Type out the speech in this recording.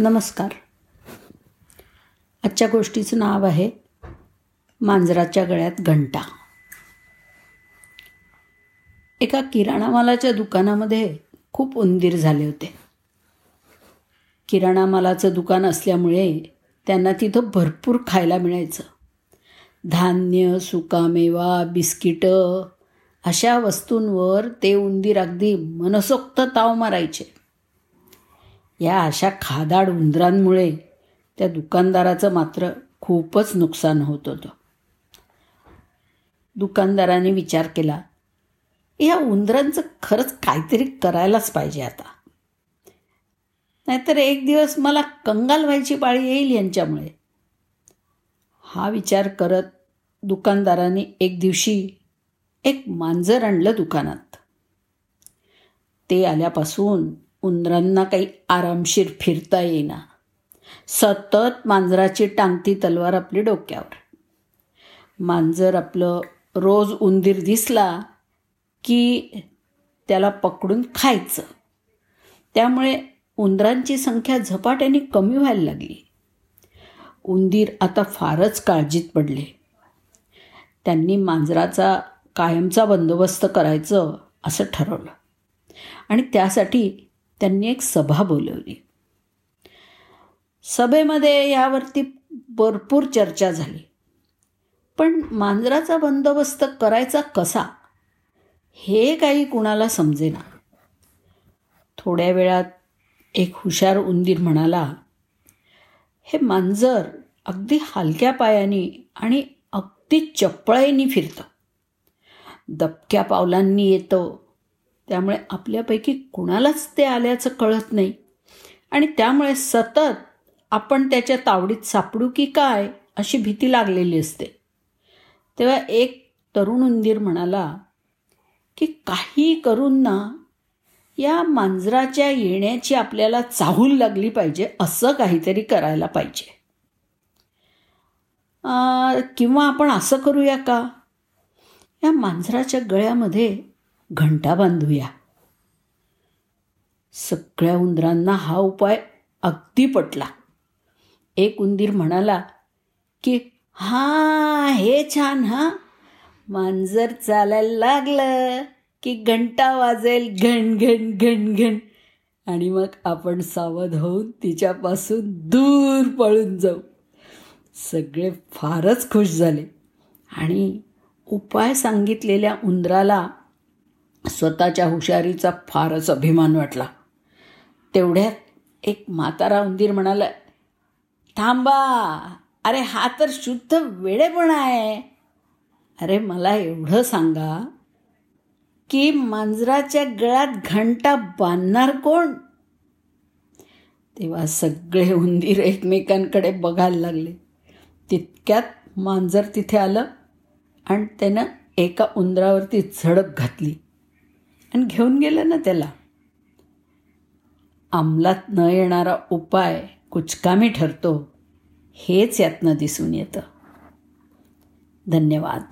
नमस्कार. आजच्या गोष्टीचं नाव आहे मांजराच्या गळ्यात घंटा. एका किराणा मालाच्या दुकानामध्ये खूप उंदीर झाले होते. किराणा मालाचं दुकान असल्यामुळे त्यांना तिथं भरपूर खायला मिळायचं. धान्य सुकामेवा बिस्किटं अशा वस्तूंवर ते उंदीर अगदी मनसोक्त ताव मारायचे. या अशा खादाड उंदरांमुळे त्या दुकानदाराचं मात्र खूपच नुकसान होत होतं. दुकानदाराने विचार केला या उंदरांचं खरंच काहीतरी करायलाच पाहिजे आता. नाहीतर एक दिवस मला कंगाल व्हायची पाळी येईल यांच्यामुळे. हा विचार करत दुकानदाराने एक दिवशी एक मांजर आणलं दुकानात. ते आल्यापासून उंदरांना काही आरामशीर फिरता येईना. सतत मांजराची टांगती तलवार आपली डोक्यावर. मांजर आपलं रोज उंदीर दिसला की त्याला पकडून खायचं. त्यामुळे उंदरांची संख्या झपाट्याने कमी व्हायला लागली. उंदीर आता फारच काळजीत पडले. त्यांनी मांजराचा कायमचा बंदोबस्त करायचं असं ठरवलं. आणि त्यासाठी त्यांनी एक सभा बोलवली. सभेमध्ये यावरती भरपूर चर्चा झाली. पण मांजराचा बंदोबस्त करायचा कसा हे काही कुणाला समजेना. थोड्या वेळात एक हुशार उंदीर म्हणाला हे मांजर अगदी हलक्या पायाने आणि अगदी चपळाईने फिरतं. दबक्या पावलांनी येतं त्यामुळे आपल्यापैकी कुणालाच ते आल्याचं कळत नाही. आणि त्यामुळे सतत आपण त्याच्या तावडीत सापडू की काय अशी भीती लागलेली असते. तेव्हा एक तरुण उंदीर म्हणाला की काही करून ना या मांजराच्या येण्याची आपल्याला चाहूल लागली पाहिजे असं काहीतरी करायला पाहिजे. किंवा आपण असं करूया का? या मांजराच्या गळ्यामध्ये घंटा बांधूया. सगळ्या उंदरांना हा उपाय अगदी पटला. एक उंदीर म्हणाला की हा हे छान हा. मांजर चालायला लागलं की घंटा वाजेल घण घण घण घण आणि मग आपण सावध होऊन तिच्यापासून दूर पळून जाऊ. सगळे फारच खुश झाले. आणि उपाय सांगितलेल्या उंदराला स्वतःच्या हुशारीचा फारच अभिमान वाटला. तेवढ्यात एक म्हातारा उंदीर म्हणाला थांबा अरे हा तर शुद्ध वेळेपणा आहे. अरे मला एवढं सांगा की मांजराच्या गळ्यात घंटा बांधणार कोण? तेव्हा सगळे उंदीर एकमेकांकडे बघायला लागले. तितक्यात मांजर तिथे आलं आणि त्यानं एका उंदरावरती झडप घातली. आणि घेऊन गेलं ना त्याला. अंमलात न येणारा उपाय कुचकामी ठरतो हेच यातनं दिसून येतं. धन्यवाद.